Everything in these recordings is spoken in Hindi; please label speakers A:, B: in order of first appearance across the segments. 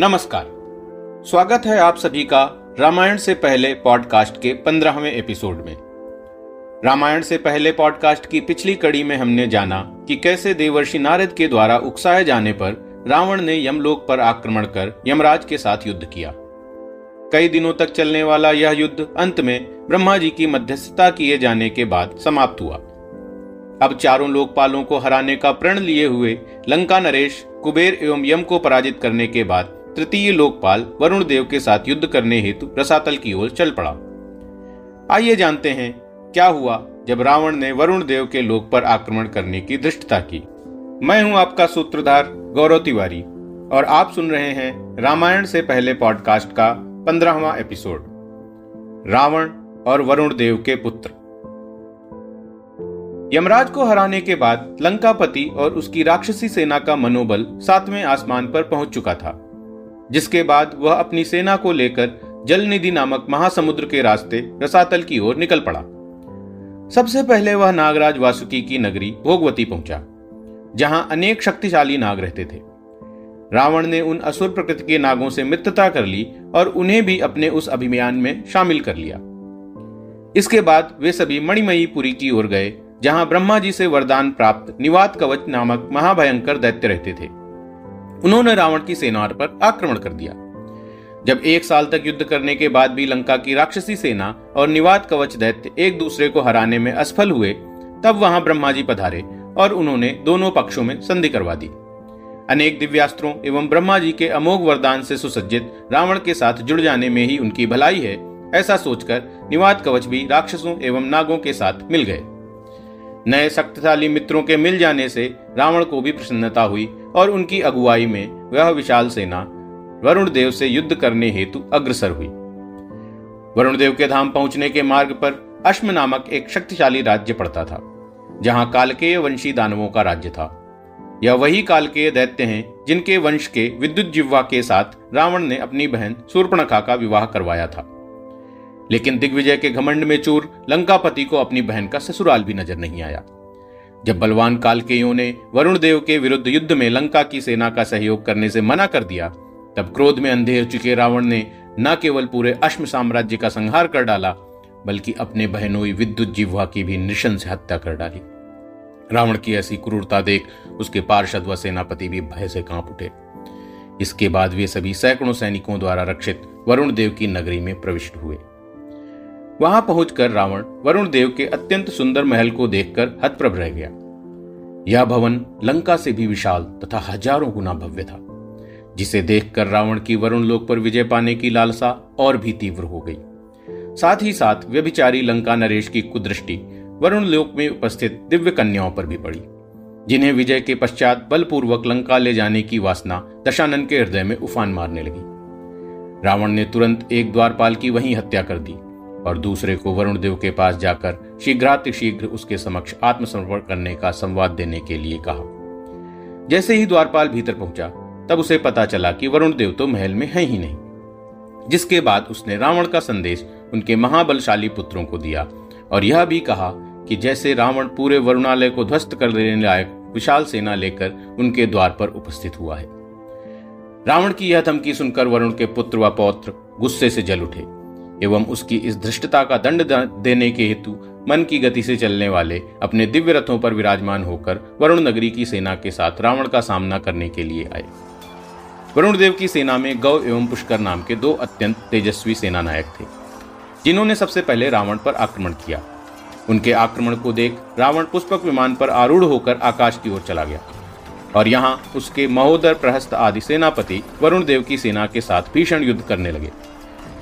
A: नमस्कार। स्वागत है आप सभी का रामायण से पहले पॉडकास्ट के पंद्रहवें एपिसोड में। रामायण से पहले पॉडकास्ट की पिछली कड़ी में हमने जाना कि कैसे देवर्षि नारद के द्वारा उकसाए जाने पर रावण ने यमलोक पर आक्रमण कर यमराज के साथ युद्ध किया। कई दिनों तक चलने वाला यह युद्ध अंत में ब्रह्मा जी की मध्यस्थता किए जाने के बाद समाप्त हुआ। अब चारों लोकपालों को हराने का प्रण लिए हुए लंका नरेश, कुबेर एवं यम को पराजित करने के बाद तृतीय लोकपाल वरुण देव के साथ युद्ध करने हेतु रसातल की ओर चल पड़ा। आइए जानते हैं, क्या हुआ जब रावण ने वरुण देव के लोक पर आक्रमण करने की धृष्टता की। मैं हूँ आपका सूत्रधार गौरव तिवारी, और आप सुन रहे हैं रामायण से पहले पॉडकास्ट का पंद्रहवा एपिसोड। रावण और वरुण देव के पुत्र। यमराज को हराने के बाद लंकापति और उसकी राक्षसी सेना का मनोबल सातवें आसमान पर पहुँच चुका था। जिसके बाद वह अपनी सेना को लेकर जल निधि नामक महासमुद्र के रास्ते रसातल की ओर निकल पड़ा। सबसे पहले वह नागराज वासुकी की नगरी भोगवती पहुँचा, जहाँ अनेक शक्तिशाली नाग रहते थे। रावण ने उन असुर प्रकृति के नागों से मित्रता कर ली और उन्हें भी अपने उस अभियान में शामिल कर लिया। इसके बाद वे सभी मणिमयीपुरी की ओर गए, जहाँ ब्रह्मा जी से वरदान प्राप्त निवात कवच नामक महाभयंकर दैत्य रहते थे। उन्होंने रावण की सेना पर आक्रमण कर दिया। जब एक साल तक युद्ध करने के बाद भी लंका की राक्षसी सेना और निवात कवच दैत्य एक दूसरे को हराने में असफल हुए, तब वहाँ ब्रह्मा जी पधारे और उन्होंने दोनों पक्षों में संधि करवा दी। अनेक दिव्यास्त्रों एवं ब्रह्मा जी के अमोघ वरदान से सुसज्जित रावण के साथ जुड़ जाने में ही उनकी भलाई है, ऐसा सोचकर निवात कवच भी राक्षसों एवं नागों के साथ मिल गए। नए शक्तिशाली मित्रों के मिल जाने से रावण को भी प्रसन्नता हुई और उनकी अगुवाई में वह विशाल सेना वरुण देव से युद्ध करने हेतु अग्रसर हुई। वरुण देव के धाम पहुँचने के मार्ग पर अश्म नामक एक शक्तिशाली राज्य पड़ता था, जहाँ कालकेय वंशी दानवों का राज्य था। यह वही कालकेय दैत्य हैं जिनके वंश के विद्युत जिह्वा के साथ रावण ने अपनी बहन सूर्पणखा का विवाह करवाया था। लेकिन दिग्विजय के घमंड में चूर लंकापति को अपनी बहन का ससुराल भी नज़र नहीं आया। जब बलवान कालकेयों ने वरुण देव के विरुद्ध युद्ध में लंका की सेना का सहयोग करने से मना कर दिया, तब क्रोध में अंधे हो चुके रावण ने न केवल पूरे अश्म साम्राज्य का संहार कर डाला, बल्कि अपने बहनोई विद्युत जिह्वा की भी निशन से हत्या कर डाली। रावण की ऐसी क्रूरता देख उसके पार्षद व सेनापति भी भय से काँप उठे। इसके बाद वे सभी सैकड़ों सैनिकों द्वारा रक्षित वरुण देव की नगरी में प्रविष्ट हुए। वहाँ पहुंचकर रावण वरुण देव के अत्यंत सुंदर महल को देखकर हतप्रभ रह गया। यह भवन लंका से भी विशाल तथा हज़ारों गुना भव्य था, जिसे देखकर रावण की वरुण लोक पर विजय पाने की लालसा और भी तीव्र हो गई। साथ ही साथ व्यभिचारी लंका नरेश की कुदृष्टि वरुण लोक में उपस्थित दिव्य कन्याओं पर भी पड़ी, जिन्हें विजय के पश्चात बलपूर्वक लंका ले जाने की वासना दशानंद के हृदय में उफान मारने लगी। रावण ने तुरंत एक द्वारपाल की वहीं हत्या कर दी और दूसरे को वरुण देव के पास जाकर शीघ्रातिशीघ्र उसके समक्ष आत्मसमर्पण करने का संवाद देने के लिए कहा। जैसे ही द्वारपाल भीतर पहुँचा, तब उसे पता चला कि वरुण देव तो महल में है ही नहीं। जिसके बाद उसने रावण का संदेश उनके महाबलशाली पुत्रों को दिया और यह भी कहा कि जैसे रावण पूरे वरुणालय को ध्वस्त कर देने लायक विशाल सेना लेकर उनके द्वार पर उपस्थित हुआ है। रावण की यह धमकी सुनकर वरुण के पुत्र व पौत्र गुस्से से जल उठे। एवं उसकी इस धृष्टता का दंड देने के हेतु मन की गति से चलने वाले अपने दिव्य रथों पर विराजमान होकर वरुण नगरी की सेना के साथ रावण का सामना करने के लिए आए। वरुण देव की सेना में गौ एवं पुष्कर नाम के दो अत्यंत तेजस्वी सेना नायक थे, जिन्होंने सबसे पहले रावण पर आक्रमण किया। उनके आक्रमण को देख रावण पुष्पक विमान पर आरूढ़ होकर आकाश की ओर चला गया और यहाँ उसके महोदर प्रहस्त आदि सेनापति वरुण देव की सेना के साथ भीषण युद्ध करने लगे।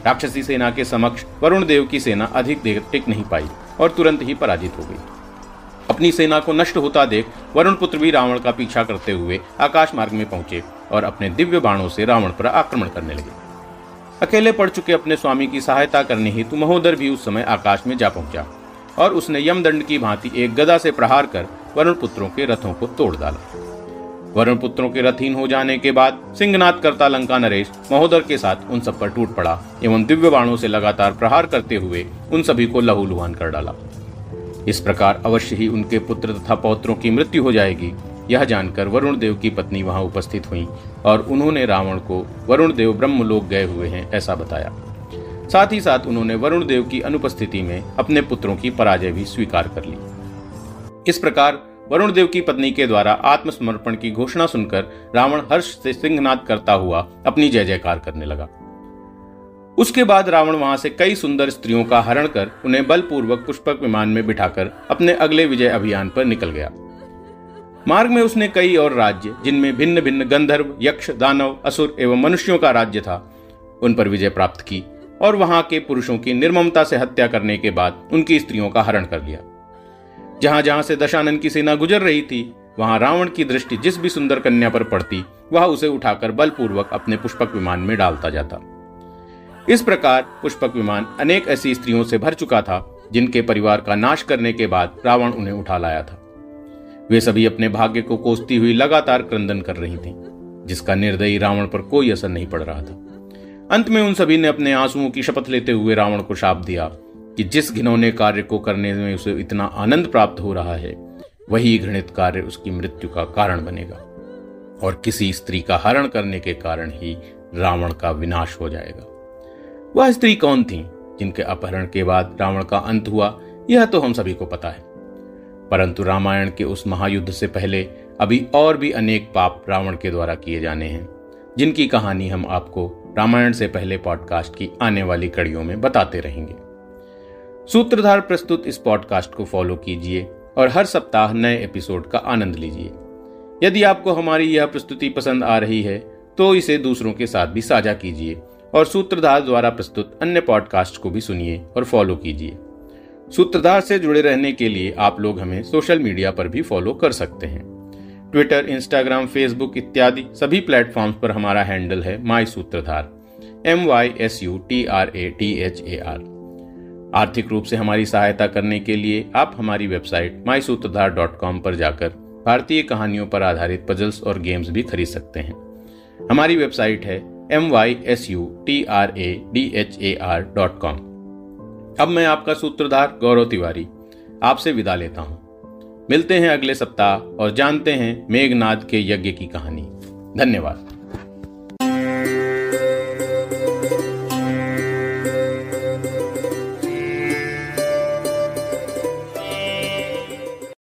A: राक्षसी सेना के समक्ष वरुण देव की सेना अधिक देर टिक नहीं पाई और तुरंत ही पराजित हो गई। अपनी सेना को नष्ट होता देख वरुण पुत्र भी रावण का पीछा करते हुए आकाश मार्ग में पहुँचे और अपने दिव्य बाणों से रावण पर आक्रमण करने लगे। अकेले पड़ चुके अपने स्वामी की सहायता करने हेतु महोदर भी उस समय आकाश में जा पहुँचा और उसने यमदंड की भांति एक गदा से प्रहार कर वरुण पुत्रों के रथों को तोड़ डाला। वरुण पुत्रों के रथहीन हो जाने के बाद सिंहनाथ करता लंका नरेश महोदर के साथ उन सब पर टूट पड़ा, एवं दिव्य बाणों से लगातार प्रहार करते हुए उन सभी को लहूलुहान कर डाला। इस प्रकार अवश्य ही उनके पुत्र तथा पौत्रों की मृत्यु हो जाएगी, यह जानकर वरुण देव की पत्नी वहाँ उपस्थित हुई, और उन्होंने रावण को वरुण देव ब्रह्मलोक गए हुए हैं ऐसा बताया। साथ ही साथ उन्होंने वरुण देव की अनुपस्थिति में अपने पुत्रों की पराजय भी स्वीकार कर ली। इस प्रकार वरुण देव की पत्नी के द्वारा आत्मसमर्पण की घोषणा सुनकर रावण हर्ष से सिंहनाद करता हुआ अपनी जय जयकार करने लगा। उसके बाद रावण वहाँ से कई सुंदर स्त्रियों का हरण कर उन्हें बलपूर्वक पुष्पक विमान में बिठाकर अपने अगले विजय अभियान पर निकल गया। मार्ग में उसने कई और राज्य, जिनमें भिन्न भिन्न गंधर्व, यक्ष, दानव, असुर एवं मनुष्यों का राज्य था, उन पर विजय प्राप्त की और वहाँ के पुरुषों की निर्ममता से हत्या करने के बाद उनकी स्त्रियों का हरण कर लिया। जहाँ जहाँ से दशानन की सेना गुजर रही थी वहाँ रावण की दृष्टि जिस भी सुंदर कन्या पर पड़ती वह उसे उठाकर बलपूर्वक अपने पुष्पक विमान में डालता जाता। इस प्रकार पुष्पक विमान अनेक ऐसी स्त्रियों से भर चुका था जिनके परिवार का नाश करने के बाद रावण उन्हें उठा लाया था। वे सभी अपने भाग्य को कोसती हुई लगातार क्रंदन कर रही थीं, जिसका निर्दयी रावण पर कोई असर नहीं पड़ रहा था। अंत में उन सभी ने अपने आंसुओं की शपथ लेते हुए रावण को शाप दिया। कि जिस घिनौने कार्य को करने में उसे इतना आनंद प्राप्त हो रहा है, वही घृणित कार्य उसकी मृत्यु का कारण बनेगा। और किसी स्त्री का हरण करने के कारण ही रावण का विनाश हो जाएगा। वह स्त्री कौन थी, जिनके अपहरण के बाद रावण का अंत हुआ, यह तो हम सभी को पता है। परंतु रामायण के उस महायुद्ध से पहले अभी और भी अनेक पाप रावण के द्वारा किए जाने हैं। जिनकी कहानी हम आपको रामायण से पहले पॉडकास्ट की आने वाली कड़ियों में बताते रहेंगे। सूत्रधार प्रस्तुत इस पॉडकास्ट को फॉलो कीजिए और हर सप्ताह नए एपिसोड का आनंद लीजिए। यदि आपको हमारी यह प्रस्तुति पसंद आ रही है तो इसे दूसरों के साथ भी साझा कीजिए और सूत्रधार द्वारा प्रस्तुत अन्य पॉडकास्ट को भी सुनिए और फॉलो कीजिए। सूत्रधार से जुड़े रहने के लिए आप लोग हमें सोशल मीडिया पर भी फॉलो कर सकते हैं। ट्विटर इंस्टाग्राम फेसबुक इत्यादि सभी प्लेटफॉर्म्स पर हमारा हैंडल है my Sutradhar M Y S U T R A T H A R आर्थिक रूप से हमारी सहायता करने के लिए आप हमारी वेबसाइट माई सूत्रधार डॉट कॉम पर जाकर भारतीय कहानियों पर आधारित पजल्स और गेम्स भी खरीद सकते हैं। हमारी वेबसाइट है M Y S U T R A D H A R dot com अब मैं आपका सूत्रधार गौरव तिवारी आपसे विदा लेता हूँ। मिलते हैं अगले सप्ताह और जानते हैं मेघनाद के यज्ञ की कहानी। धन्यवाद।